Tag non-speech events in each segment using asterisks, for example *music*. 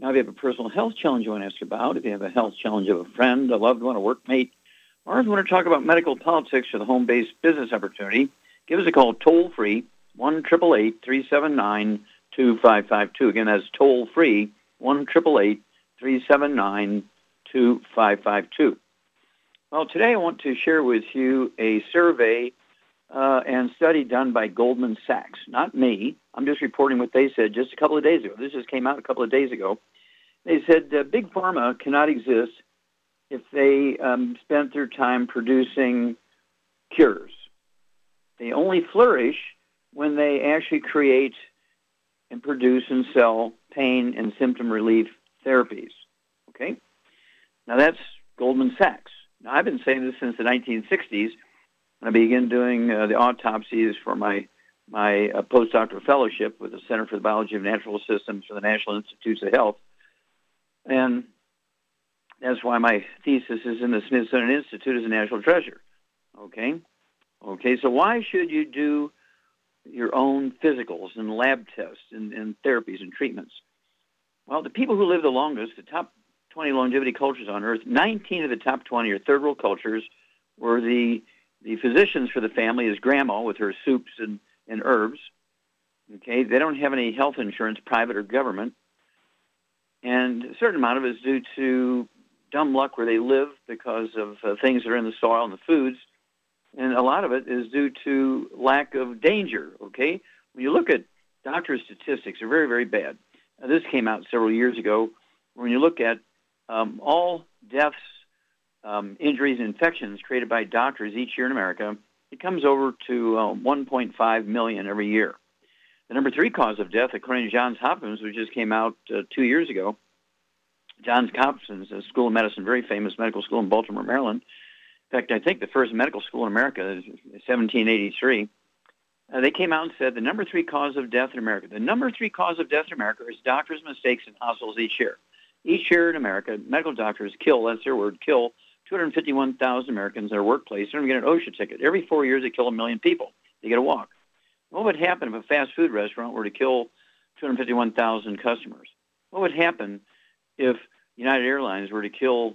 Now, if you have a personal health challenge you want to ask about, if you have a health challenge of a friend, a loved one, a workmate, or if you want to talk about medical politics or the home-based business opportunity, give us a call toll-free, 1-888-379-2552. Again, that's toll-free, 1-888-379-2552. Well, today I want to share with you a survey uh, and study done by Goldman Sachs. Not me. I'm just reporting what they said just a couple of days ago. This just came out a couple of days ago. They said uh, big pharma cannot exist if they um, spent their time producing cures. They only flourish when they actually create and produce and sell pain and symptom relief therapies. Okay? Now that's Goldman Sachs. Now I've been saying this since the 1960s when I began doing uh, the autopsies for my my uh, postdoctoral fellowship with the Center for the Biology of Natural Systems for the National Institutes of Health. And that's why my thesis is in the Smithsonian Institute as a national treasure. Okay? Okay, so why should you do your own physicals and lab tests and, and therapies and treatments? Well, the people who live the longest, the top 20 longevity cultures on Earth, 19 of the top 20 are third world cultures were the the physicians for the family is grandma with her soups and, and herbs. Okay, they don't have any health insurance, private or government. And a certain amount of it is due to dumb luck where they live because of uh, things that are in the soil and the foods. And a lot of it is due to lack of danger, okay? When you look at doctor statistics, they're very, very bad. Now, this came out several years ago. When you look at um, all deaths um, injuries and infections created by doctors each year in America, it comes over to uh, 1.5 million every year. The number three cause of death, according to Johns Hopkins, which just came out uh, two years ago, Johns Hopkins a School of Medicine, very famous medical school in Baltimore, Maryland. In fact, I think the first medical school in America is 1783. Uh, they came out and said the number three cause of death in America, the number three cause of death in America is doctors' mistakes in hospitals each year. Each year in America, medical doctors kill, that's their word, kill 251,000 Americans in their workplace don't get an OSHA ticket. Every four years, they kill a million people. They get a walk. What would happen if a fast food restaurant were to kill 251,000 customers? What would happen if United Airlines were to kill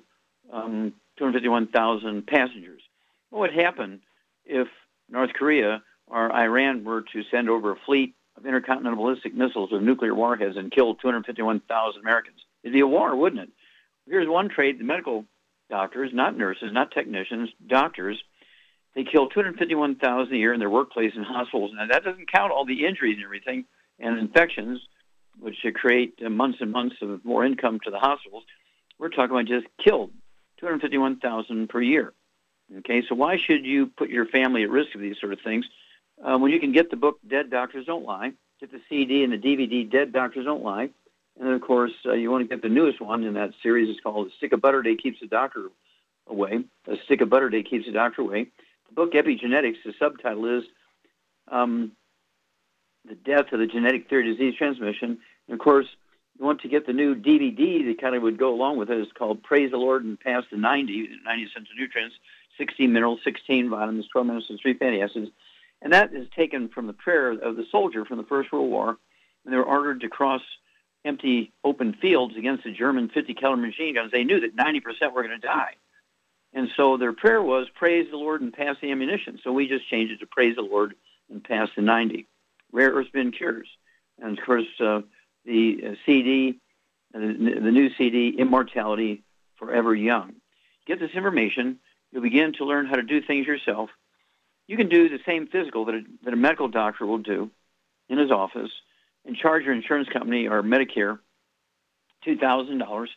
um, 251,000 passengers? What would happen if North Korea or Iran were to send over a fleet of intercontinental ballistic missiles with nuclear warheads and kill 251,000 Americans? It'd be a war, wouldn't it? Here's one trade the medical doctors, not nurses, not technicians, doctors. They kill 251,000 a year in their workplace and hospitals. Now that doesn't count all the injuries and everything and infections, which create months and months of more income to the hospitals. We're talking about just killed 251,000 per year. Okay, so why should you put your family at risk of these sort of things uh, when you can get the book Dead Doctors Don't Lie, get the CD and the DVD Dead Doctors Don't Lie, and then, of course, uh, you want to get the newest one in that series. It's called "A Stick of Butter Day Keeps the Doctor Away." A Stick of Butter Day Keeps the Doctor Away. The book Epigenetics. The subtitle is um, "The Death of the Genetic Theory of Disease Transmission." And of course, you want to get the new DVD that kind of would go along with it. It's called "Praise the Lord and Pass the 90, 90 essential nutrients, 16 minerals, 16 vitamins, 12 minerals, and three fatty acids." And that is taken from the prayer of the soldier from the First World War when they were ordered to cross empty open fields against the German 50 caliber machine guns, they knew that 90% were going to die. And so their prayer was, praise the Lord and pass the ammunition. So we just changed it to praise the Lord and pass the 90. Rare earth bin cures. And of course, uh, the uh, CD the, the new CD, Immortality Forever Young. Get this information. You'll begin to learn how to do things yourself. You can do the same physical that a, that a medical doctor will do in his office and charge your insurance company or Medicare $2,000.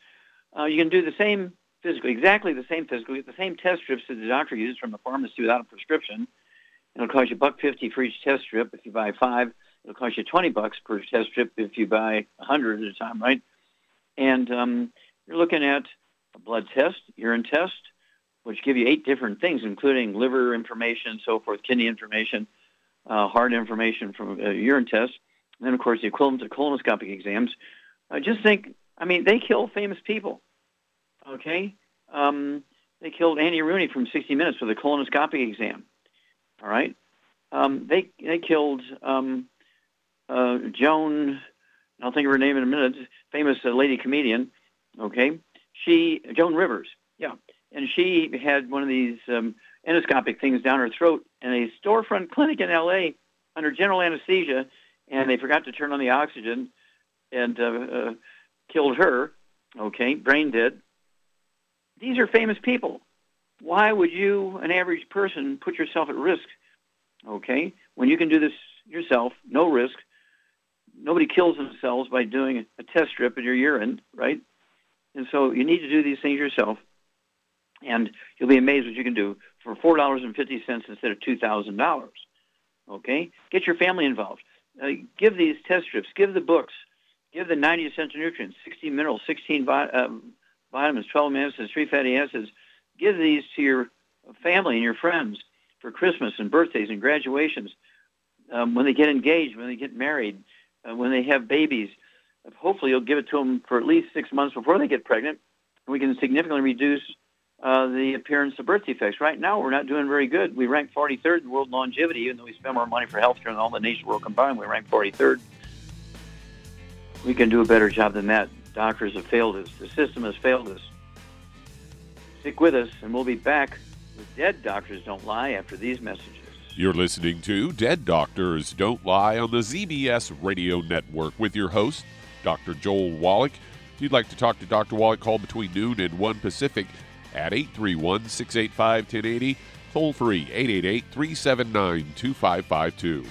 Uh, you can do the same physical, exactly the same physical, get the same test strips that the doctor uses from the pharmacy without a prescription. It'll cost you buck fifty for each test strip. If you buy five, it'll cost you twenty bucks per test strip if you buy a hundred at a time, right? And um, you're looking at a blood test, urine test, which give you eight different things, including liver information, so forth, kidney information, uh, heart information from a urine test, and then of course the equivalent of colonoscopic exams. Uh, just think, I mean, they kill famous people. Okay, um, they killed Andy Rooney from 60 Minutes with a colonoscopic exam. All right, um, they they killed um, uh, Joan. I'll think of her name in a minute. Famous uh, lady comedian. Okay, she Joan Rivers. Yeah, and she had one of these um, endoscopic things down her throat in a storefront clinic in L.A. under general anesthesia, and they forgot to turn on the oxygen and uh, uh, killed her. Okay, brain dead. These are famous people. Why would you, an average person, put yourself at risk? Okay, when you can do this yourself, no risk. Nobody kills themselves by doing a test strip in your urine, right? And so you need to do these things yourself, and you'll be amazed what you can do for four dollars and fifty cents instead of two thousand dollars. Okay, get your family involved. Uh, give these test strips. Give the books. Give the 90 essential nutrients, 16 minerals, 16 vi- um, vitamins, 12 amino acids, 3 fatty acids. Give these to your family and your friends for Christmas and birthdays and graduations, um, when they get engaged, when they get married, uh, when they have babies. Hopefully, you'll give it to them for at least six months before they get pregnant. And we can significantly reduce uh, the appearance of birth defects. Right now, we're not doing very good. We rank 43rd in world longevity, even though we spend more money for health care than all the nations world combined. We rank 43rd. We can do a better job than that. Doctors have failed us. The system has failed us. Stick with us, and we'll be back with Dead Doctors Don't Lie after these messages. You're listening to Dead Doctors Don't Lie on the ZBS Radio Network with your host, Dr. Joel Wallach. If you'd like to talk to Dr. Wallach, call between noon and 1 Pacific at 831 685 1080. Toll free 888 379 2552.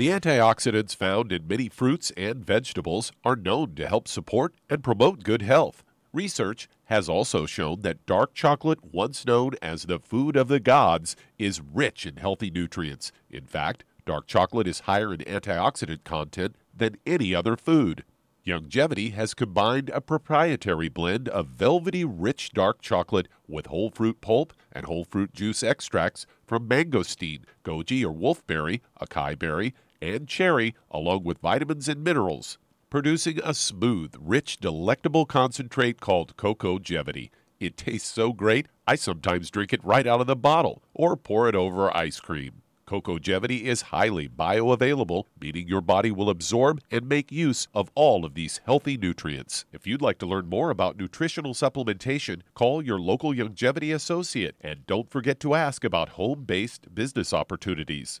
The antioxidants found in many fruits and vegetables are known to help support and promote good health. Research has also shown that dark chocolate, once known as the food of the gods, is rich in healthy nutrients. In fact, dark chocolate is higher in antioxidant content than any other food. Youngevity has combined a proprietary blend of velvety rich dark chocolate with whole fruit pulp and whole fruit juice extracts from mangosteen, goji or wolfberry, acai berry, and cherry, along with vitamins and minerals, producing a smooth, rich, delectable concentrate called Cocogevity. It tastes so great, I sometimes drink it right out of the bottle or pour it over ice cream. Cocogevity is highly bioavailable, meaning your body will absorb and make use of all of these healthy nutrients. If you'd like to learn more about nutritional supplementation, call your local Youngevity associate and don't forget to ask about home based business opportunities.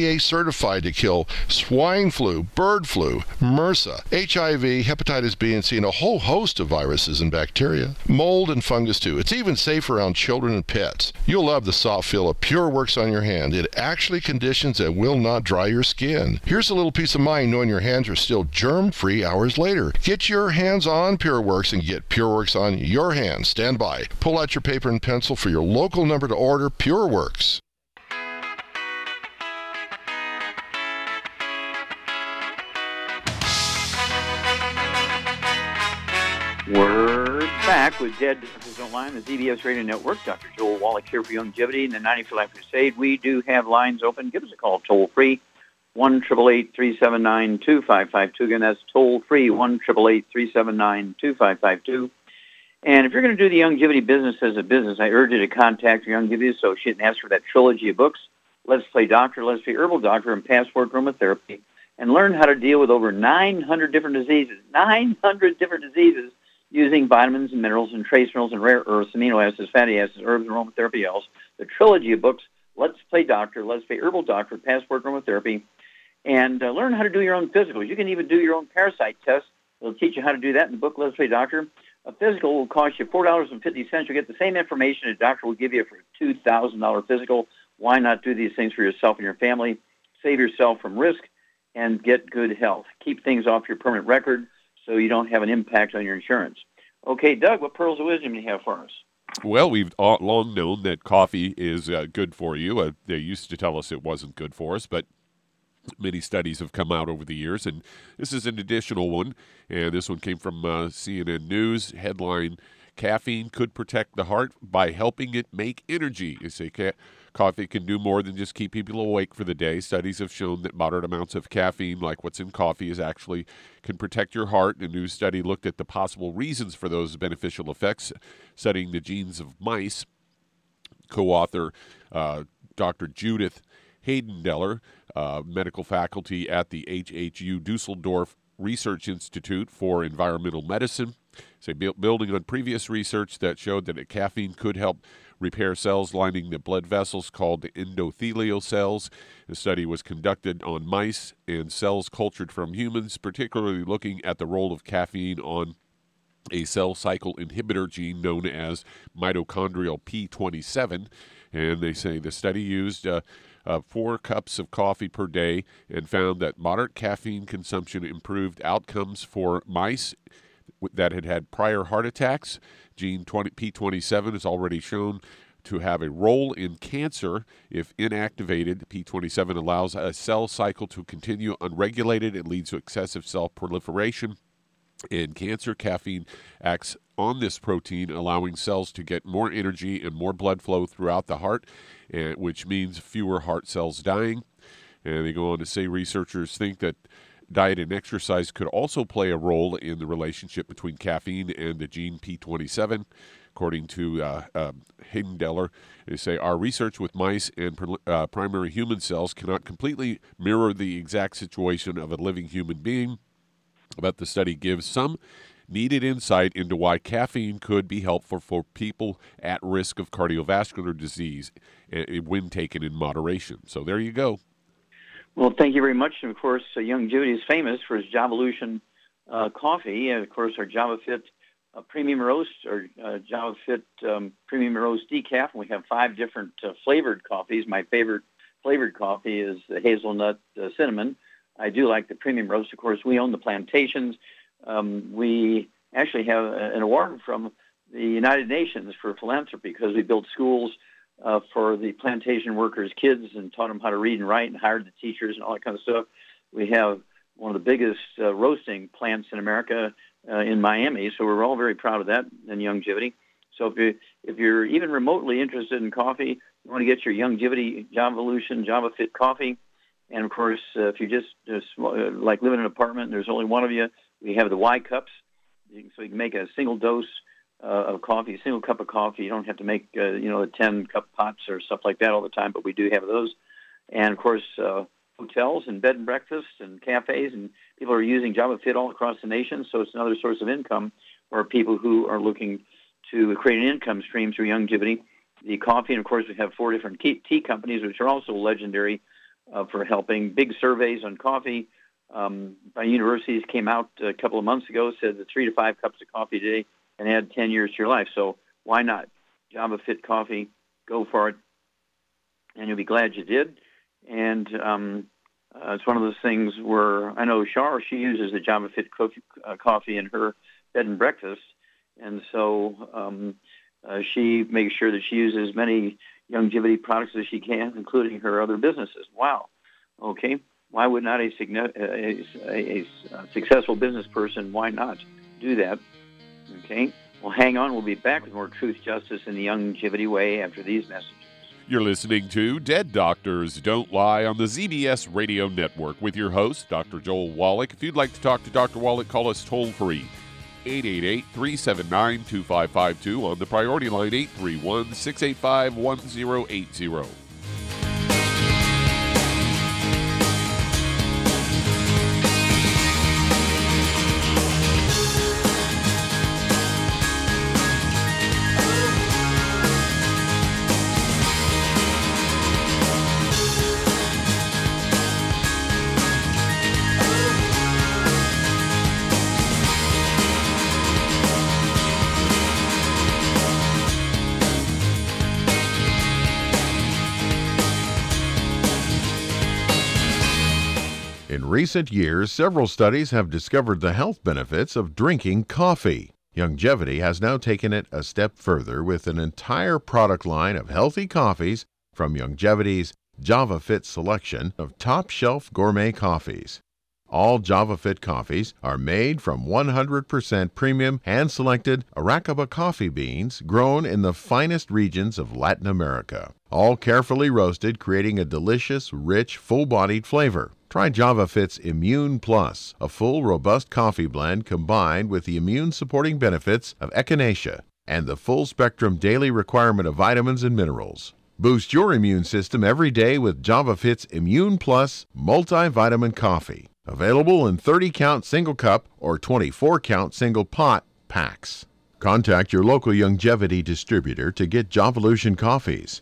EPA certified to kill swine flu, bird flu, MRSA, HIV, hepatitis B and C, and a whole host of viruses and bacteria. Mold and fungus too. It's even safe around children and pets. You'll love the soft feel of Pure Works on your hand. It actually conditions and will not dry your skin. Here's a little peace of mind knowing your hands are still germ free hours later. Get your hands on Pure Works and get Pure Works on your hands. Stand by. Pull out your paper and pencil for your local number to order Pure Works. We're back. with Dead Doctors Don't Lie, the ZBS Radio Network. Dr. Joel Wallach here for Youngevity and the 90 for Life Crusade. We do have lines open. Give us a call toll free, 1 379 2552. Again, that's toll free, 1 379 2552. And if you're going to do the Youngevity business as a business, I urge you to contact your Youngevity associate and ask for that trilogy of books, Let's Play Doctor, Let's Play Herbal Doctor, and Passport Aromatherapy, and learn how to deal with over 900 different diseases. 900 different diseases using vitamins and minerals and trace minerals and rare earths, amino acids, fatty acids, herbs, and aromatherapy oils. The trilogy of books, Let's Play Doctor, Let's Play Herbal Doctor, Passport Aromatherapy, and uh, learn how to do your own physicals. You can even do your own parasite test. It'll teach you how to do that in the book, Let's Play Doctor. A physical will cost you $4.50. You'll get the same information a doctor will give you for a $2,000 physical. Why not do these things for yourself and your family? Save yourself from risk and get good health. Keep things off your permanent record so you don't have an impact on your insurance. Okay, Doug, what pearls of wisdom do you have for us? Well, we've long known that coffee is uh, good for you. Uh, they used to tell us it wasn't good for us, but many studies have come out over the years, and this is an additional one. And this one came from uh, CNN News headline: Caffeine could protect the heart by helping it make energy. You say, Coffee can do more than just keep people awake for the day. Studies have shown that moderate amounts of caffeine, like what's in coffee, is actually can protect your heart. A new study looked at the possible reasons for those beneficial effects, studying the genes of mice. Co-author uh, Dr. Judith Haendeler, uh, medical faculty at the HHU Dusseldorf Research Institute for Environmental Medicine, say building on previous research that showed that caffeine could help repair cells lining the blood vessels called endothelial cells. The study was conducted on mice and cells cultured from humans, particularly looking at the role of caffeine on a cell cycle inhibitor gene known as mitochondrial P27. And they say the study used uh, uh, four cups of coffee per day and found that moderate caffeine consumption improved outcomes for mice that had had prior heart attacks. Gene 20, P27 is already shown to have a role in cancer if inactivated. P27 allows a cell cycle to continue unregulated. It leads to excessive cell proliferation. In cancer, caffeine acts on this protein, allowing cells to get more energy and more blood flow throughout the heart, which means fewer heart cells dying. And they go on to say researchers think that diet and exercise could also play a role in the relationship between caffeine and the gene P27. According to uh, Haendeler, they say our research with mice and uh, primary human cells cannot completely mirror the exact situation of a living human being, but the study gives some needed insight into why caffeine could be helpful for people at risk of cardiovascular disease eh, when taken in moderation. So there you go. Well, thank you very much. And of course, uh, Judy is famous for his Javalution uh, coffee, and of course, our Java Fit uh, Premium Roast or uh, Java Fit um, Premium Roast Decaf. And we have five different uh, flavored coffees. My favorite flavored coffee is the hazelnut uh, cinnamon. I do like the Premium Roast. Of course, we own the plantations. Um, we actually have an award from the United Nations for philanthropy because we built schools uh, for the plantation workers' kids and taught them how to read and write and hired the teachers and all that kind of stuff. We have one of the biggest uh, roasting plants in America uh, in Miami, so we're all very proud of that and Youngevity. So if you if you're even remotely interested in coffee, you want to get your Youngevity Javalution Java Fit coffee. And of course, uh, if you just uh, like live in an apartment, and there's only one of you. We have the Y cups, so you can make a single dose uh, of coffee, a single cup of coffee. You don't have to make, uh, you know, the 10 cup pots or stuff like that all the time, but we do have those. And of course, uh, hotels and bed and breakfasts and cafes, and people are using Java Fit all across the nation. So it's another source of income for people who are looking to create an income stream through Youngevity. The coffee, and of course, we have four different tea companies, which are also legendary uh, for helping. Big surveys on coffee um, by universities came out a couple of months ago, said that three to five cups of coffee a day and add 10 years to your life. So why not? Java Fit Coffee, go for it, and you'll be glad you did. And um, uh, it's one of those things where I know Shar, she uses the Java Fit coffee, uh, coffee in her bed and breakfast, and so um, uh, she makes sure that she uses as many Youngevity products as she can, including her other businesses. Wow. Okay. Why would not a, a, a, a successful business person? Why not do that? Okay? Well, hang on. We'll be back with more truth, justice, and the Youngevity way after these messages. You're listening to Dead Doctors Don't Lie on the ZBS Radio Network with your host, Dr. Joel Wallach. If you'd like to talk to Dr. Wallach, call us toll free 888 379 2552 on the priority line 831 685 1080. Recent years, several studies have discovered the health benefits of drinking coffee. Youngevity has now taken it a step further with an entire product line of healthy coffees from Youngevity's JavaFit selection of top shelf gourmet coffees. All JavaFit coffees are made from 100% premium hand selected Arabica coffee beans grown in the finest regions of Latin America, all carefully roasted, creating a delicious, rich, full bodied flavor. Try JavaFit's Immune Plus, a full, robust coffee blend combined with the immune supporting benefits of echinacea and the full spectrum daily requirement of vitamins and minerals. Boost your immune system every day with JavaFit's Immune Plus multivitamin coffee. Available in 30 count single cup or 24 count single pot packs. Contact your local Youngevity distributor to get Javalution coffees.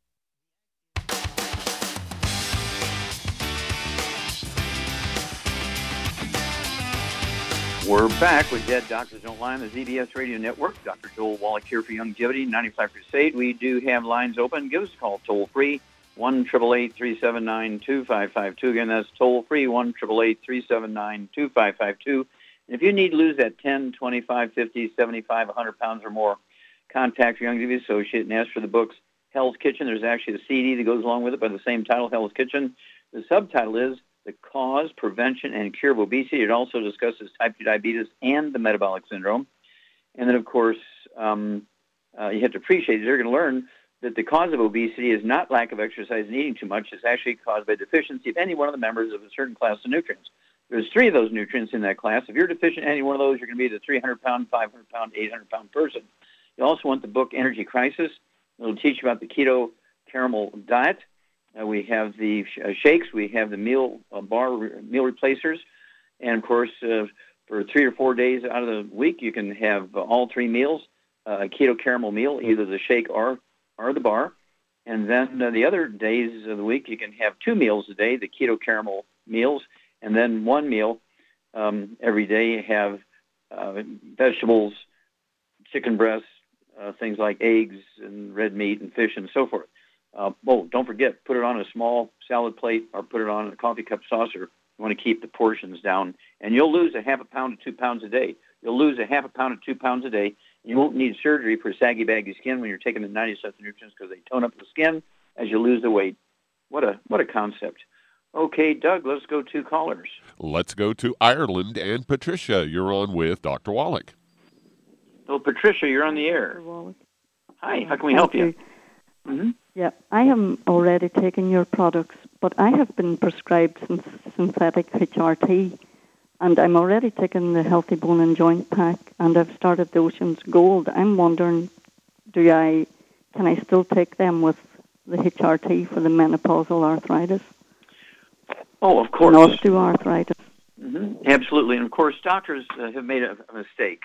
We're back with Dead Doctors Don't Lie on the ZBS Radio Network. Dr. Joel Wallach here for Youngevity 95 Crusade. We do have lines open. Give us a call toll free, 1 379 2552. Again, that's toll free, 1 379 2552. And if you need to lose that 10, 25, 50, 75, 100 pounds or more, contact your Youngevity associate and ask for the books Hell's Kitchen. There's actually a CD that goes along with it by the same title, Hell's Kitchen. The subtitle is the cause, prevention, and cure of obesity. It also discusses type 2 diabetes and the metabolic syndrome. And then, of course, um, uh, you have to appreciate. You're going to learn that the cause of obesity is not lack of exercise and eating too much. It's actually caused by deficiency of any one of the members of a certain class of nutrients. There's three of those nutrients in that class. If you're deficient in any one of those, you're going to be the 300 pound, 500 pound, 800 pound person. You also want the book Energy Crisis. It'll teach you about the keto caramel diet uh, we have the sh- uh, shakes. We have the meal uh, bar re- meal replacers, and of course, uh, for three or four days out of the week, you can have all three meals, uh, a keto caramel meal, either the shake or or the bar. And then uh, the other days of the week, you can have two meals a day, the keto caramel meals, and then one meal um, every day. Have uh, vegetables, chicken breasts, uh, things like eggs and red meat and fish and so forth. Uh, oh, don't forget, put it on a small salad plate or put it on a coffee cup saucer. You want to keep the portions down, and you'll lose a half a pound to two pounds a day. You'll lose a half a pound to two pounds a day. You won't need surgery for saggy, baggy skin when you're taking the 90 nutrients because they tone up the skin as you lose the weight. What a what a concept. Okay, Doug, let's go to callers. Let's go to Ireland and Patricia. You're on with Dr. Wallach. So, Patricia, you're on the air. Hi, how can we help you? you. Yeah, I am already taking your products, but I have been prescribed syn- synthetic HRT, and I'm already taking the Healthy Bone and Joint Pack, and I've started the Ocean's Gold. I'm wondering, do I can I still take them with the HRT for the menopausal arthritis Oh, of and course. osteoarthritis? hmm Absolutely, and of course, doctors uh, have made a, a mistake.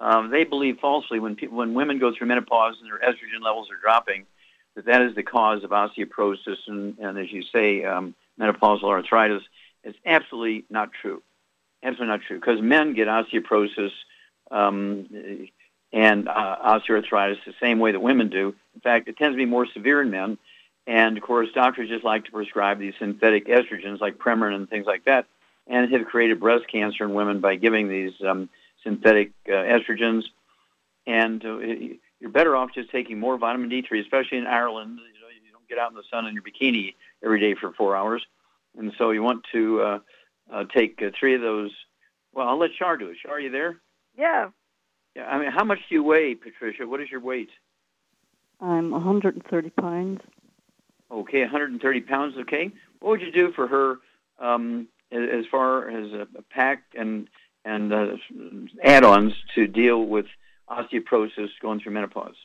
Um, they believe falsely when people, when women go through menopause and their estrogen levels are dropping, that that is the cause of osteoporosis and, and as you say, um, menopausal arthritis. It's absolutely not true. Absolutely not true because men get osteoporosis um, and uh, osteoarthritis the same way that women do. In fact, it tends to be more severe in men. And of course, doctors just like to prescribe these synthetic estrogens like Premarin and things like that, and it have created breast cancer in women by giving these um, synthetic uh, estrogens. And uh, you're better off just taking more vitamin D3, especially in Ireland. You, know, you don't get out in the sun in your bikini every day for four hours, and so you want to uh, uh, take uh, three of those. Well, I'll let Char do it. Shar, are you there? Yeah. Yeah. I mean, how much do you weigh, Patricia? What is your weight? I'm 130 pounds. Okay, 130 pounds. Okay. What would you do for her um, as as far as a, a pack and and uh, add-ons to deal with osteoporosis going through menopause?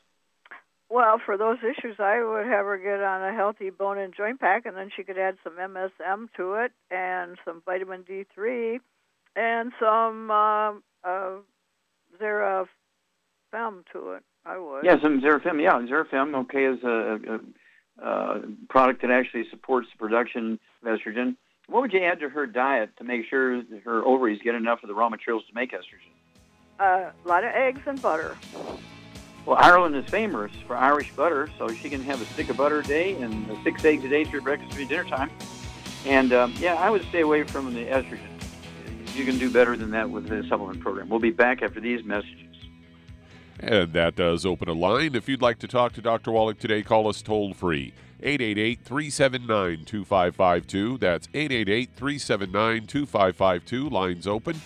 Well, for those issues, I would have her get on a healthy bone and joint pack, and then she could add some MSM to it, and some vitamin D3, and some um, uh, Zerafem to it. I would. Yeah, some Zerafem. Yeah, Zerafem. Okay, is a, a, a product that actually supports the production of estrogen. What would you add to her diet to make sure that her ovaries get enough of the raw materials to make estrogen? Uh, a lot of eggs and butter. Well, Ireland is famous for Irish butter, so she can have a stick of butter a day and six eggs a day for breakfast and dinner time. And um, yeah, I would stay away from the estrogen. You can do better than that with the supplement program. We'll be back after these messages. And that does open a line. If you'd like to talk to Dr. Wallach today, call us toll free. 888 379 2552. That's 888 379 2552. Lines open.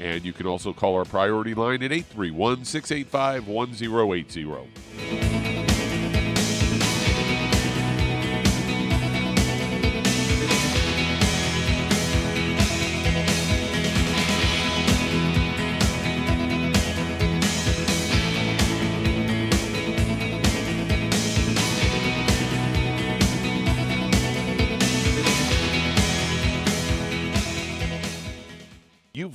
And you can also call our priority line at 831 685 1080.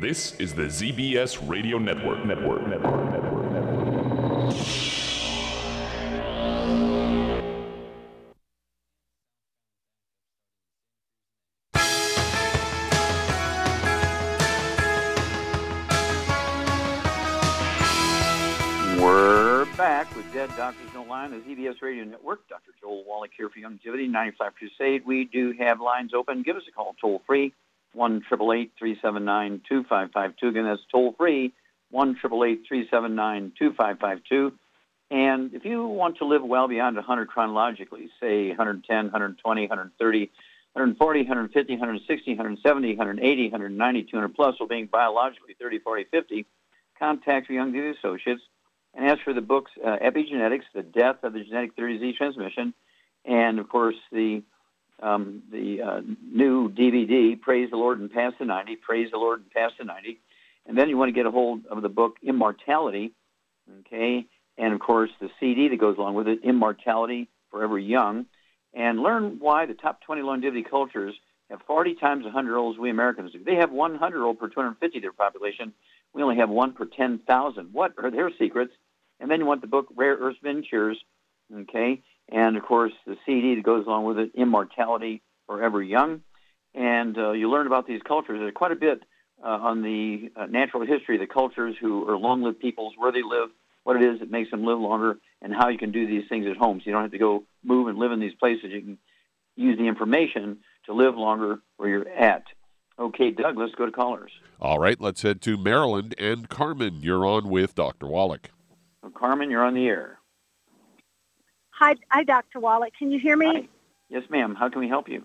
This is the ZBS Radio Network. Network. Network. Network. Network. We're back with Dead Doctors Don't Lie, the ZBS Radio Network. Dr. Joel Wallach here for Youngevity, 95 Crusade. We do have lines open. Give us a call toll free, 1 379 2552. Again, that's toll free, one triple eight three seven nine two five five two. And if you want to live well beyond 100 chronologically, say 110, 120, 130, 140, 150, 160, 170, 180, 190, 200 plus, while being biologically 30, 40, 50, contact your Youngevity Associates and ask for the books uh, Epigenetics, The Death of the Genetic Theory Disease Transmission, and of course the um, the uh, new DVD, Praise the Lord and Pass the 90, Praise the Lord and Pass the 90. And then you want to get a hold of the book Immortality, okay, and of course the CD that goes along with it, Immortality Forever Young, and learn why the top 20 longevity cultures have 40 times the 100 year olds we Americans do. They have 100 year old per 250 of their population. We only have one per 10,000. What are their secrets? And then you want the book Rare Earth Ventures, okay, and of course the CD that goes along with it, Immortality Forever Young. And uh, you learn about these cultures. There's quite a bit uh, on the uh, natural history of the cultures who are long-lived peoples, where they live, what it is that makes them live longer, and how you can do these things at home. So you don't have to go move and live in these places. You can use the information to live longer where you're at. Okay, Doug, let's go to callers. All right, let's head to Maryland. And Carmen, you're on with Dr. Wallach. Carmen, you're on the air. Hi, hi, Dr. Wallach. Can you hear me? Hi. Yes, ma'am. How can we help you?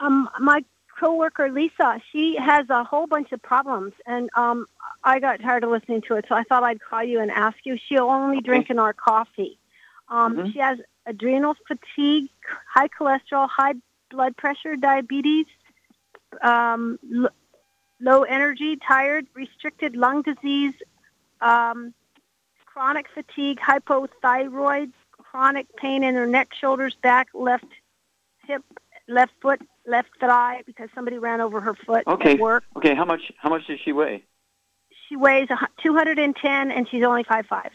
Um, my coworker Lisa, she has a whole bunch of problems, and um, I got tired of listening to it, so I thought I'd call you and ask you. She'll only Okay. drink in our coffee. Um, Mhm. She has adrenal fatigue, high cholesterol, high blood pressure, diabetes, um, l- low energy, tired, restricted lung disease, um, chronic fatigue, hypothyroid, chronic pain in her neck, shoulders, back, left hip, left foot, left thigh because somebody ran over her foot Okay. at work. Okay, how much how much does she weigh? She weighs 210 and she's only 5'5".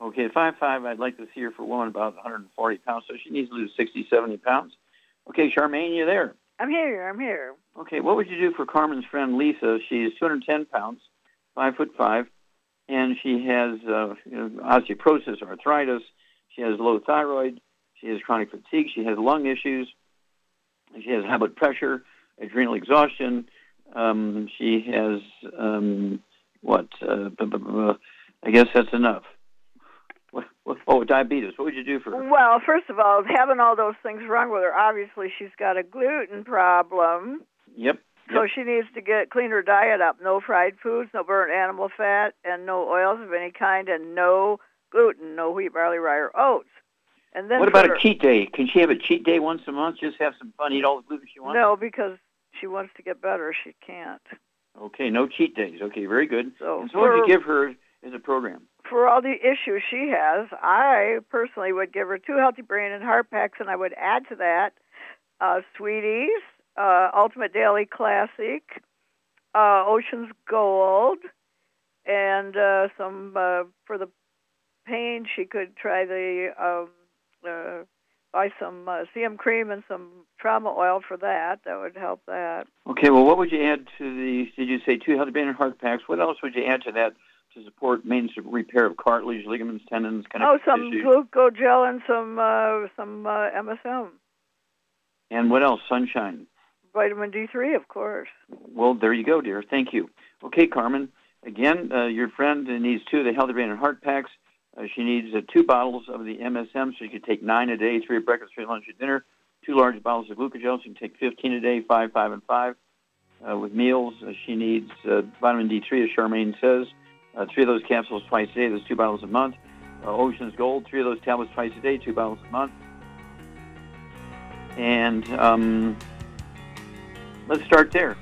Okay, at five five, I'd like to see her for a woman about 140 pounds, so she needs to lose 60, 70 pounds. Okay, Charmaine, you there? I'm here. I'm here. Okay, what would you do for Carmen's friend Lisa? She's 210 pounds, five foot five, and she has uh, you know, osteoporosis, arthritis. She has low thyroid. She has chronic fatigue. She has lung issues. She has high blood pressure, adrenal exhaustion. Um, she has um, what? Uh, bu- bu- bu- I guess that's enough. What, what, oh, diabetes. What would you do for her? Well, first of all, having all those things wrong with her, obviously she's got a gluten problem. Yep. So she needs to get clean her diet up. No fried foods, no burnt animal fat, and no oils of any kind, and no gluten, no wheat, barley, rye, or oats. And then what about for- a cheat day? Can she have a cheat day once a month? Just have some fun, eat all the gluten she wants. No, because she wants to get better. She can't. Okay, no cheat days. Okay, very good. So and so what would you give her as a program? for all the issues she has, I personally would give her two healthy brain and heart packs, and I would add to that uh, Sweeties, uh, Ultimate Daily Classic, uh, Ocean's Gold, and uh, some uh, for the pain. She could try the um, uh, buy some uh, CM cream and some trauma oil for that. That would help that. Okay, well, what would you add to the? Did you say two healthy brain and heart packs? What else would you add to that to support maintenance of repair of cartilage, ligaments, tendons, kind Oh, some tissues? glucogel and some uh, some uh, MSM, And what else? Sunshine. vitamin D3, of course. Well, there you go, dear. Thank you. Okay, Carmen. Again, uh, your friend needs two of the healthy brain and heart packs. Uh, she needs uh, two bottles of the MSM, so you could take nine a day, three at breakfast, three at lunch, at dinner. Two large bottles of glucogel, so you can take 15 a day, five, five, and five. Uh, with meals, uh, she needs uh, vitamin D3, as Charmaine says. Uh, three of those capsules twice a day. Those two bottles a month. Ocean's Gold, three of those tablets twice a day, two bottles a month. And um, let's start there.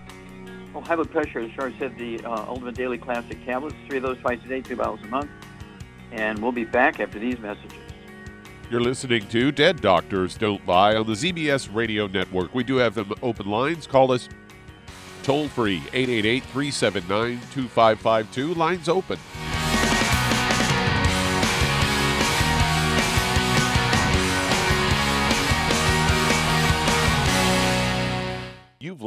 Oh, high blood pressure, as Char said, the Ultimate Daily Classic tablets, three of those twice a day, two bottles a month. And we'll be back after these messages. You're listening to Dead Doctors Don't Lie on the ZBS Radio Network. We do have them open lines. Call us toll free 888 379 2552. Lines open.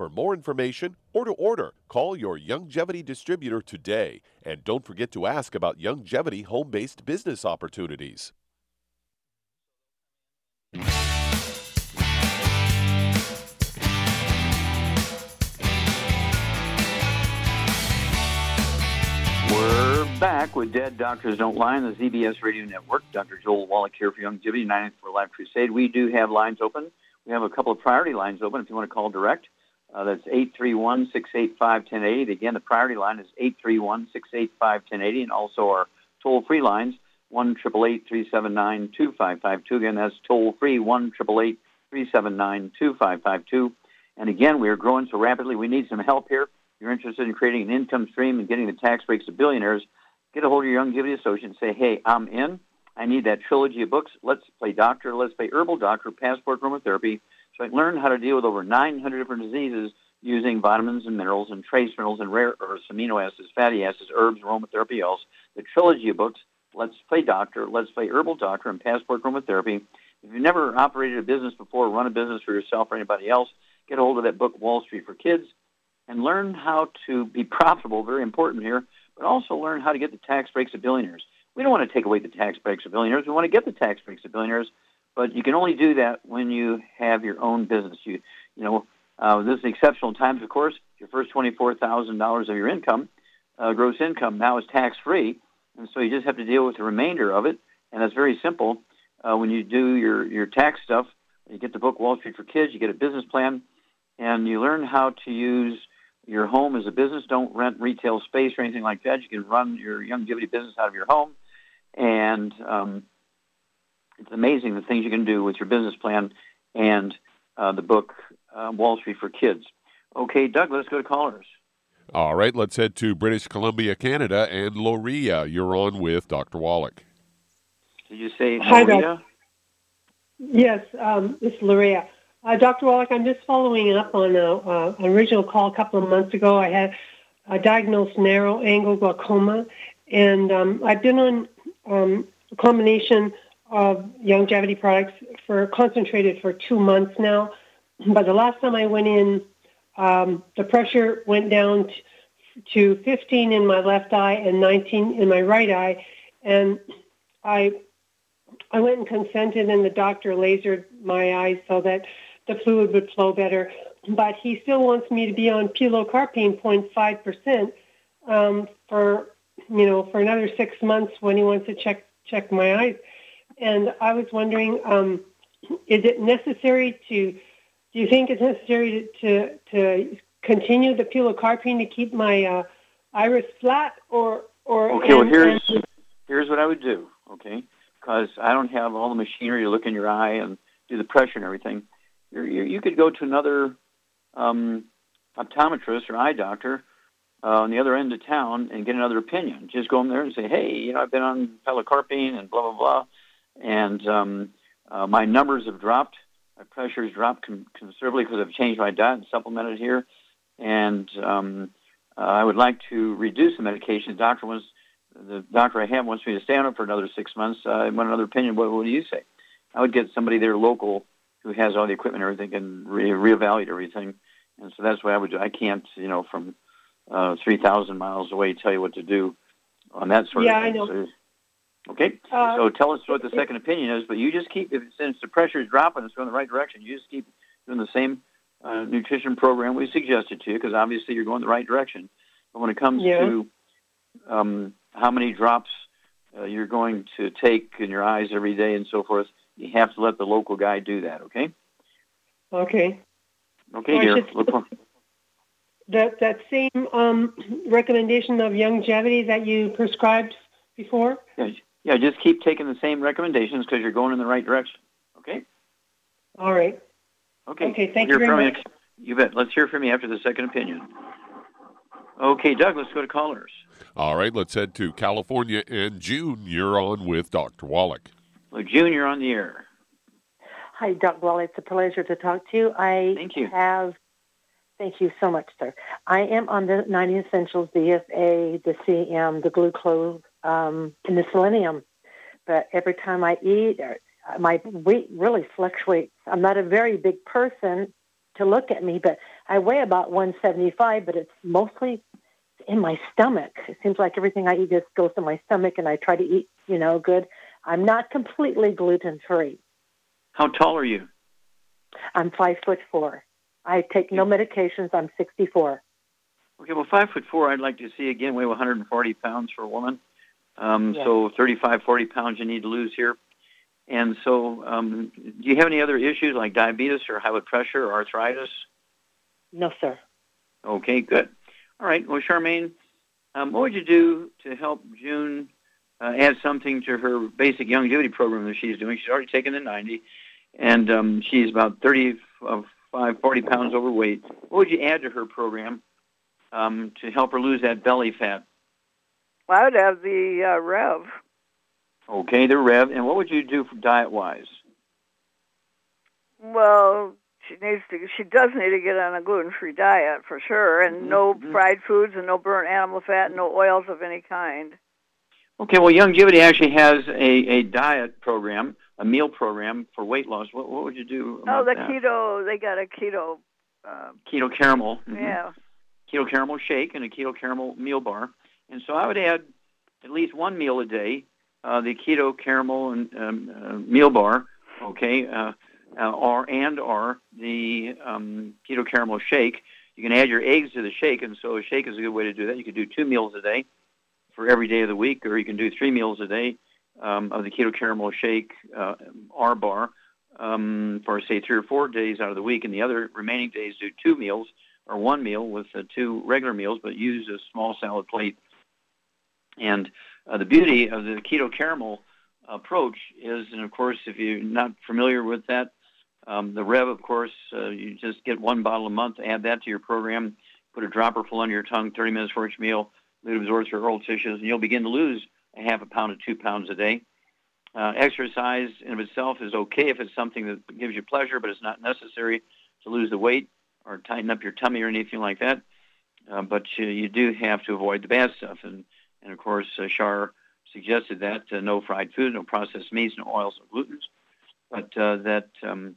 For more information or to order, call your Youngevity distributor today. And don't forget to ask about Youngevity home based business opportunities. We're back with Dead Doctors Don't Lie on the ZBS Radio Network. Dr. Joel Wallach here for Youngevity 94 Life Crusade. We do have lines open. We have a couple of priority lines open if you want to call direct. Uh, that's 831-685-1080. Again, the priority line is 831-685-1080, and also our toll-free lines, 1-888-379-2552. Again, that's toll-free, 1-888-379-2552. And again, we are growing so rapidly, we need some help here. If you're interested in creating an income stream and getting the tax breaks of billionaires, get a hold of your Youngevity associate and say, hey, I'm in. I need that trilogy of books. Let's play doctor. Let's play herbal doctor, passport aromatherapy. So I how to deal with over 900 different diseases using vitamins and minerals and trace minerals and rare earths, amino acids, fatty acids, herbs, aromatherapy oils. The trilogy of books, Let's Play Doctor, Let's Play Herbal Doctor, and Passport Aromatherapy. If you've never operated a business before, run a business for yourself or anybody else, get a hold of that book, Wall Street for Kids, and learn how to be profitable, very important here, but also learn how to get the tax breaks of billionaires. We don't want to take away the tax breaks of billionaires. We want to get the tax breaks of billionaires, but you can only do that when you have your own business. You, you know, uh, this is exceptional times, of course. Your first twenty-four thousand dollars of your income, uh, gross income, now is tax-free, and so you just have to deal with the remainder of it, and that's very simple. Uh, when you do your your tax stuff, you get the book Wall Street for Kids. You get a business plan, and you learn how to use your home as a business. Don't rent retail space or anything like that. You can run your Youngevity business out of your home, and um, it's amazing the things you can do with your business plan and uh, the book uh, Wall Street for Kids. Okay, Doug, let's go to callers. All right, let's head to British Columbia, Canada, and Loria. You're on with Dr. Wallach. Did you say Hi, Loria? Doc. Yes, um, it's Loria. Uh, Dr. Wallach, I'm just following up on a, uh, an original call a couple of months ago. I had uh, diagnosed narrow angle glaucoma, and um, I've been on um, a combination of Youngevity products for concentrated for two months now. But the last time I went in, um, the pressure went down to 15 in my left eye and 19 in my right eye, and I I went and consented, and the doctor lasered my eyes so that the fluid would flow better. But he still wants me to be on pilocarpine 0.5 percent um, for you know for another six months when he wants to check check my eyes. And I was wondering, um, is it necessary to? Do you think it's necessary to to, to continue the pilocarpine to keep my uh, iris flat, or or Okay, well here's and- here's what I would do. Okay, because I don't have all the machinery to look in your eye and do the pressure and everything. You're, you you could go to another um, optometrist or eye doctor uh, on the other end of town and get another opinion. Just go in there and say, hey, you know, I've been on pilocarpine and blah blah blah, and um, uh, my numbers have dropped. My pressure has dropped con- considerably because I've changed my diet and supplemented here, and um, uh, I would like to reduce the medication. The doctor wants the doctor I have wants me to stay on it for another six months. Uh, I want another opinion. What, what do you say? I would get somebody there local who has all the equipment and everything and re- reevaluate everything. And so that's what I would do. I can't, you know, from uh, 3,000 miles away tell you what to do on that sort of Yeah, I know. So- okay. Uh, so tell us what the second opinion is, but you just keep, if, since the pressure is dropping, it's going the right direction, you just keep doing the same uh, nutrition program we suggested to you because obviously you're going the right direction. But when it comes Yeah. to um, how many drops uh, you're going to take in your eyes every day and so forth, you have to let the local guy do that. Okay. okay. Okay, I dear. Look for, That that same um, recommendation of Youngevity that you prescribed before. yeah, yeah, just keep taking the same recommendations because you're going in the right direction. Okay. All right. Okay. Okay, thank We'll you very from You bet. Let's hear from you after the second opinion. Okay, Doug. Let's go to callers. All right, let's head to California. And June, you're on with Dr. Wallach. Well, June, you're on the air. Hi, Doc. Well, it's a pleasure to talk to you. I Thank you. have. Thank you so much, sir. I am on the 90 Essentials, the FA, the CM, the glucose, um, and the selenium. But every time I eat, uh, my weight really fluctuates. I'm not a very big person to look at me, but I weigh about 175, but it's mostly in my stomach. It seems like everything I eat just goes to my stomach, and I try to eat, you know, good. I'm not completely gluten free. How tall are you? I'm five foot four. I take no medications. I'm 64. Okay, well, five foot four, I'd like to see again weigh 140 pounds for a woman. Um, Yes. So 35, 40 pounds you need to lose here. And so, um, do you have any other issues like diabetes or high blood pressure or arthritis? No, sir. Okay, good. All right. Well, Charmaine, um, what would you do to help June uh, add something to her basic young longevity program that she's doing? She's already taken the 90, and um, she's about 35, 40 pounds overweight. What would you add to her program um, to help her lose that belly fat? Well, I would have the uh, Rev. Okay, the Rev. And what would you do for diet-wise? Well, she needs to. She does need to get on a gluten-free diet for sure, and no fried foods and no burnt animal fat, and no oils of any kind. Okay, well, Youngevity actually has a, a diet program, a meal program for weight loss, what, what would you do? Oh, the that? keto. They got a keto. Uh, keto caramel. mhm. Yeah. Keto caramel shake and a keto caramel meal bar. And so I would add at least one meal a day, uh, the keto caramel and um, uh, meal bar, okay, uh, uh, or and or the um, keto caramel shake. You can add your eggs to the shake, and so a shake is a good way to do that. You could do two meals a day for every day of the week, or you can do three meals a day um, of the keto caramel shake uh, R bar um, for say three or four days out of the week, and the other remaining days do two meals or one meal with uh, two regular meals, but use a small salad plate. And uh, the beauty of the keto caramel approach is, and of course, if you're not familiar with that, um, the Rev, of course, uh, you just get one bottle a month, add that to your program, put a dropper full under your tongue, 30 minutes for each meal, it absorbs your oral tissues, and you'll begin to lose a half a pound to two pounds a day. Uh, exercise in of itself is okay if it's something that gives you pleasure, but it's not necessary to lose the weight or tighten up your tummy or anything like that. Uh, but you, you do have to avoid the bad stuff. And, and of course, uh, Shar suggested that uh, no fried food, no processed meats, no oils, no glutens. But uh, that um,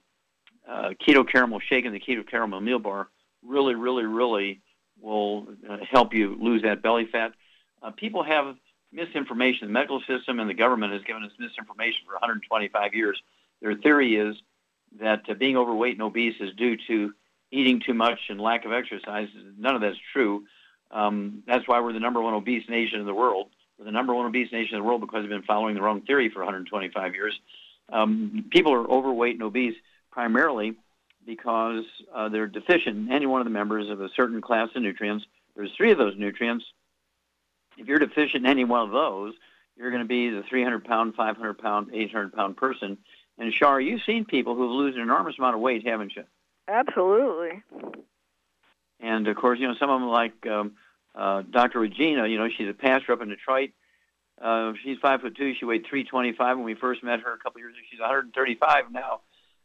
uh, keto caramel shake and the keto caramel meal bar really, really, really will uh, help you lose that belly fat. Uh, people have misinformation. The medical system and the government has given us misinformation for 125 years. Their theory is that uh, being overweight and obese is due to eating too much and lack of exercise. None of that's true. Um, that's why we're the number one obese nation in the world. We're the number one obese nation in the world because we've been following the wrong theory for 125 years. Um, people are overweight and obese primarily because uh, they're deficient in any one of the members of a certain class of nutrients. There's three of those nutrients. If you're deficient in any one of those, you're going to be the 300 pound, 500 pound, 800 pound person. And Shar, you've seen people who've lost an enormous amount of weight, haven't you? Absolutely. And of course, you know some of them like um, uh, Dr. Regina. You know, she's a pastor up in Detroit. Uh, she's five foot two. She weighed 325 when we first met her a couple years ago. She's 135 now.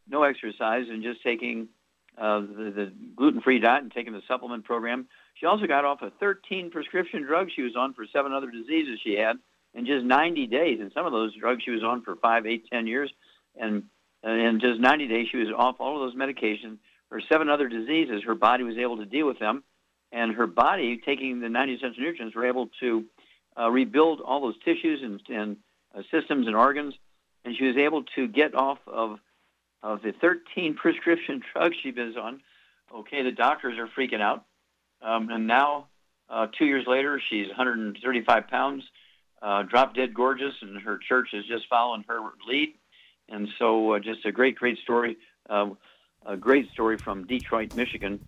No exercise and just taking uh, the, the gluten-free diet and taking the supplement program. She also got off of 13 prescription drugs she was on for seven other diseases she had in just 90 days. And some of those drugs she was on for five, eight, ten years. And in just 90 days, she was off all of those medications. Her seven other diseases, her body was able to deal with them. And her body, taking the 90 essential nutrients, were able to uh, rebuild all those tissues and, and uh, systems and organs. And she was able to get off of, of the 13 prescription *laughs* drugs she was on. Okay, the doctors are freaking out. Um, and now, uh, two years later, she's 135 pounds, uh, drop dead gorgeous, and her church is just following her lead. And so, uh, just a great, great story. Uh, a great story from Detroit, Michigan.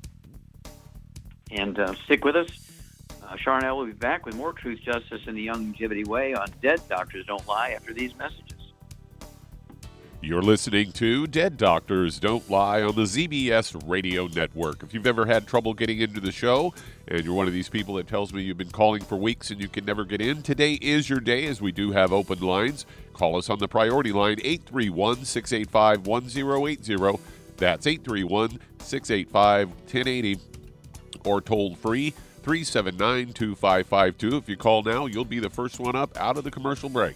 And uh, stick with us. Uh, will be back with more Truth, Justice, and the Youngevity Way on Dead Doctors Don't Lie after these messages. You're listening to Dead Doctors Don't Lie on the ZBS Radio Network. If you've ever had trouble getting into the show and you're one of these people that tells me you've been calling for weeks and you can never get in, today is your day as we do have open lines. Call us on the priority line 831 685 1080. That's 831 685 1080 or toll free 379 2552. If you call now, you'll be the first one up out of the commercial break.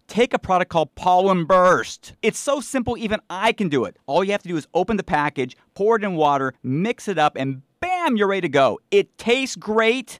Take a product called Pollen Burst. It's so simple, even I can do it. All you have to do is open the package, pour it in water, mix it up, and bam, you're ready to go. It tastes great.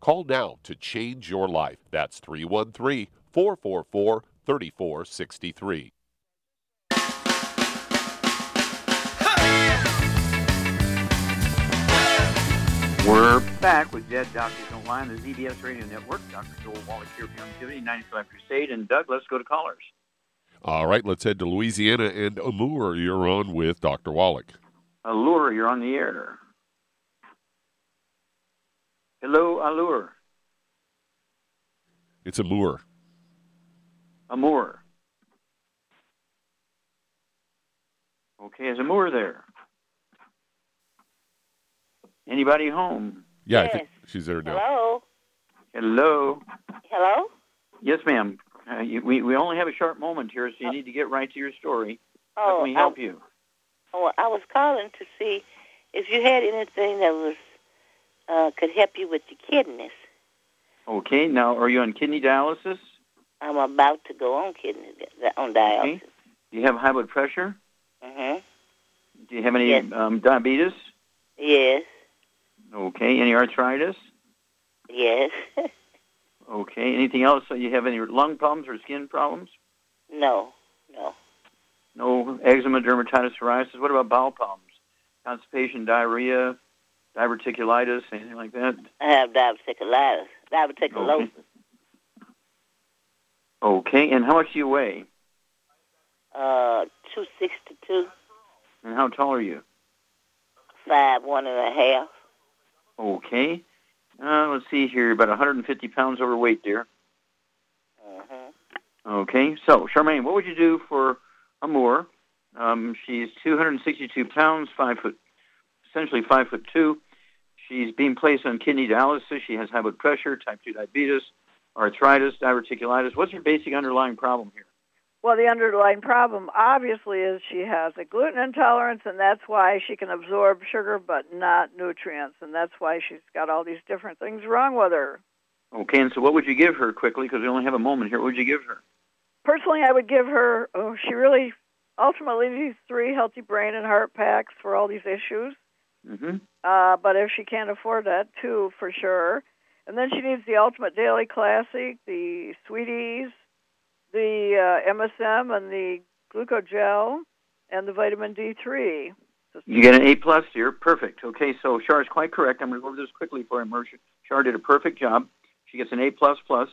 Call now to change your life. That's 313 444 3463. We're back with Dead Doctors Don't Lie on the ZBS Radio Network. Dr. Joel Wallach here from Youngevity 95 Crusade. And Doug, let's go to callers. All right, let's head to Louisiana and Amour. You're on with Dr. Wallach. Allure, you're on the air. Hello, Allure. It's Amour. Amour. Okay, is Amour there? Anybody home? Yeah, I think she's there now. Hello. Hello. Hello. Yes, ma'am. Uh, you, we we only have a short moment here, so you need to get right to your story. How Oh, can we help I- you? Oh, I was calling to see if you had anything that was uh, could help you with your kidneys. Okay. Now, are you on kidney dialysis? I'm about to go on kidney on dialysis. Okay. Do you have high blood pressure? Mhm. Do you have any Yes. um, diabetes? Yes. Okay. Any arthritis? Yes. *laughs* Okay. Anything else? So you have any lung problems or skin problems? no. No. No eczema, dermatitis, psoriasis. What about bowel problems? Constipation, diarrhea, diverticulitis, anything like that? I have diverticulitis. Diverticulosis. Okay. And how much do you weigh? Uh, two sixty-two, And how tall are you? five one and a half. Okay. Uh, let's see here. About 150 pounds overweight, dear. Mm-hmm. Okay. So, Charmaine, what would you do for Amour? Um, she's 262 pounds, five foot, essentially five foot two. She's being placed on kidney dialysis. She has high blood pressure, type 2 diabetes, arthritis, diverticulitis. What's her basic underlying problem here? Well, the underlying problem obviously is she has a gluten intolerance, and that's why she can absorb sugar but not nutrients, and that's why she's got all these different things wrong with her. Okay, and so what would you give her quickly? Because we only have a moment here. What would you give her? Personally, I would give her. Oh, she really ultimately needs three healthy brain and heart packs for all these issues. Mm-hmm. Uh, but if she can't afford that, two for sure. And then she needs the Ultimate Daily Classic, the Sweeties, the uh, MSM, and the Glucogel, and the vitamin D3. You get an A plus here. Perfect. Okay, so Char is quite correct. I'm going to go over this quickly for him. Char did a perfect job. She gets an A plus plus.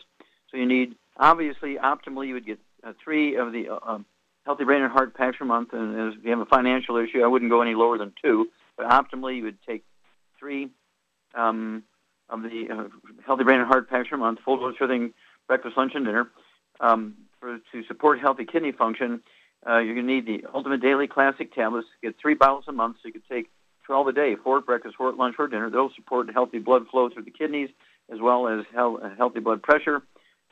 So you need obviously optimally you would get uh, three of the uh, um, healthy brain and heart packs per month. And if you have a financial issue, I wouldn't go any lower than two. But optimally, you would take three um, of the uh, healthy brain and heart packs per month, full dose everything, breakfast, lunch, and dinner. Um, for to support healthy kidney function, uh, you're going to need the Ultimate Daily Classic tablets. Get three bottles a month, so you could take 12 a day, four at breakfast, four at lunch, four at dinner. They'll support healthy blood flow through the kidneys as well as healthy blood pressure.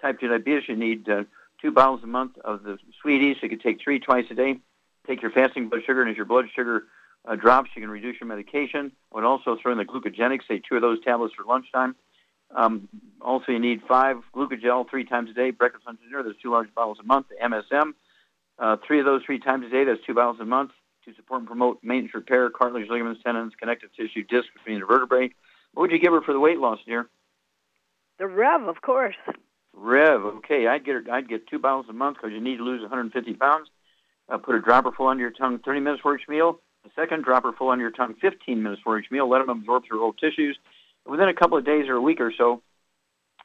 Type 2 diabetes, you need uh, two bottles a month of the sweeties. So you could take three twice a day. Take your fasting blood sugar, and as your blood sugar uh, drops, you can reduce your medication. I would also throw in the glucogenics, say two of those tablets for lunchtime. Um, also, you need five glucogel three times a day, breakfast, lunch, and dinner. There's two large bottles a month. The MSM, uh, three of those three times a day. That's two bottles a month to support and promote maintenance repair, cartilage, ligaments, tendons, connective tissue, disc between the vertebrae. What would you give her for the weight loss, dear? The Rev, of course. Rev, okay. I'd get her, I'd get two bottles a month because you need to lose 150 pounds. Uh, put a dropper full under your tongue 30 minutes for each meal. Second dropper full under your tongue 15 minutes for each meal. Let them absorb through old tissues. Within a couple of days or a week or so,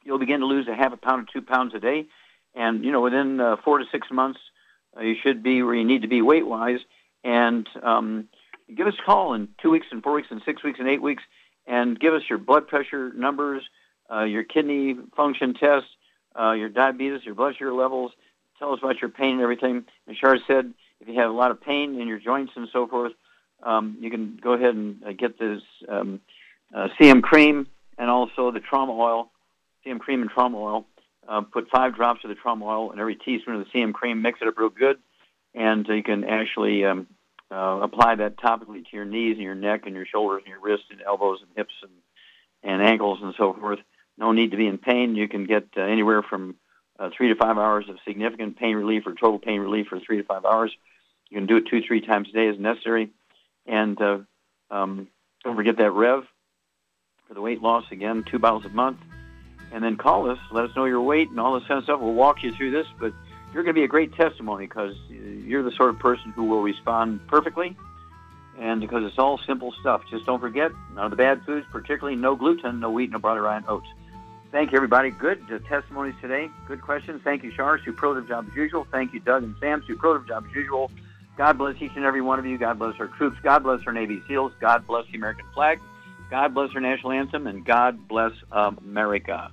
you'll begin to lose a half a pound to two pounds a day. And, you know, within uh, four to six months, uh, you should be where you need to be weight-wise. And um, give us a call in two weeks and four weeks and six weeks and eight weeks and give us your blood pressure numbers, uh, your kidney function test, uh, your diabetes, your blood sugar levels. Tell us about your pain and everything. As Shar said, if you have a lot of pain in your joints and so forth, um, you can go ahead and uh, get this um, uh, CM cream and also the trauma oil, CM cream and trauma oil. Uh, put five drops of the trauma oil in every teaspoon of the CM cream. Mix it up real good, and you can actually um, uh, apply that topically to your knees and your neck and your shoulders and your wrists and elbows and hips and, and ankles and so forth. No need to be in pain. You can get uh, anywhere from uh, three to five hours of significant pain relief or total pain relief for three to five hours. You can do it two, three times a day as necessary. And uh, um, don't forget that Rev for the weight loss. Again, two bottles a month. And then call us, let us know your weight and all this kind of stuff. We'll walk you through this, but you're going to be a great testimony because you're the sort of person who will respond perfectly and because it's all simple stuff. Just don't forget, none of the bad foods, particularly no gluten, no wheat, no barley, rye, and oats. Thank you, everybody. Good uh, testimonies today. Good questions. Thank you, Shar. Superlative job as usual. Thank you, Doug and Sam. Superlative job as usual. God bless each and every one of you. God bless our troops. God bless our Navy SEALs. God bless the American flag. God bless our national anthem. And God bless America.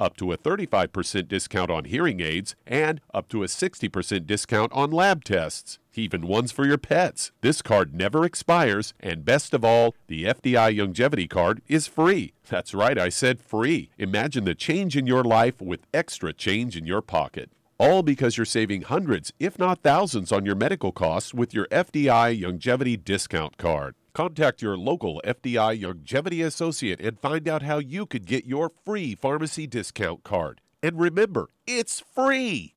up to a 35% discount on hearing aids, and up to a 60% discount on lab tests, even ones for your pets. This card never expires, and best of all, the FDI Youngevity Card is free. That's right, I said free. Imagine the change in your life with extra change in your pocket. All because you're saving hundreds, if not thousands, on your medical costs with your FDI Youngevity Discount Card. Contact your local FDI Youngevity Associate and find out how you could get your free pharmacy discount card. And remember, it's free!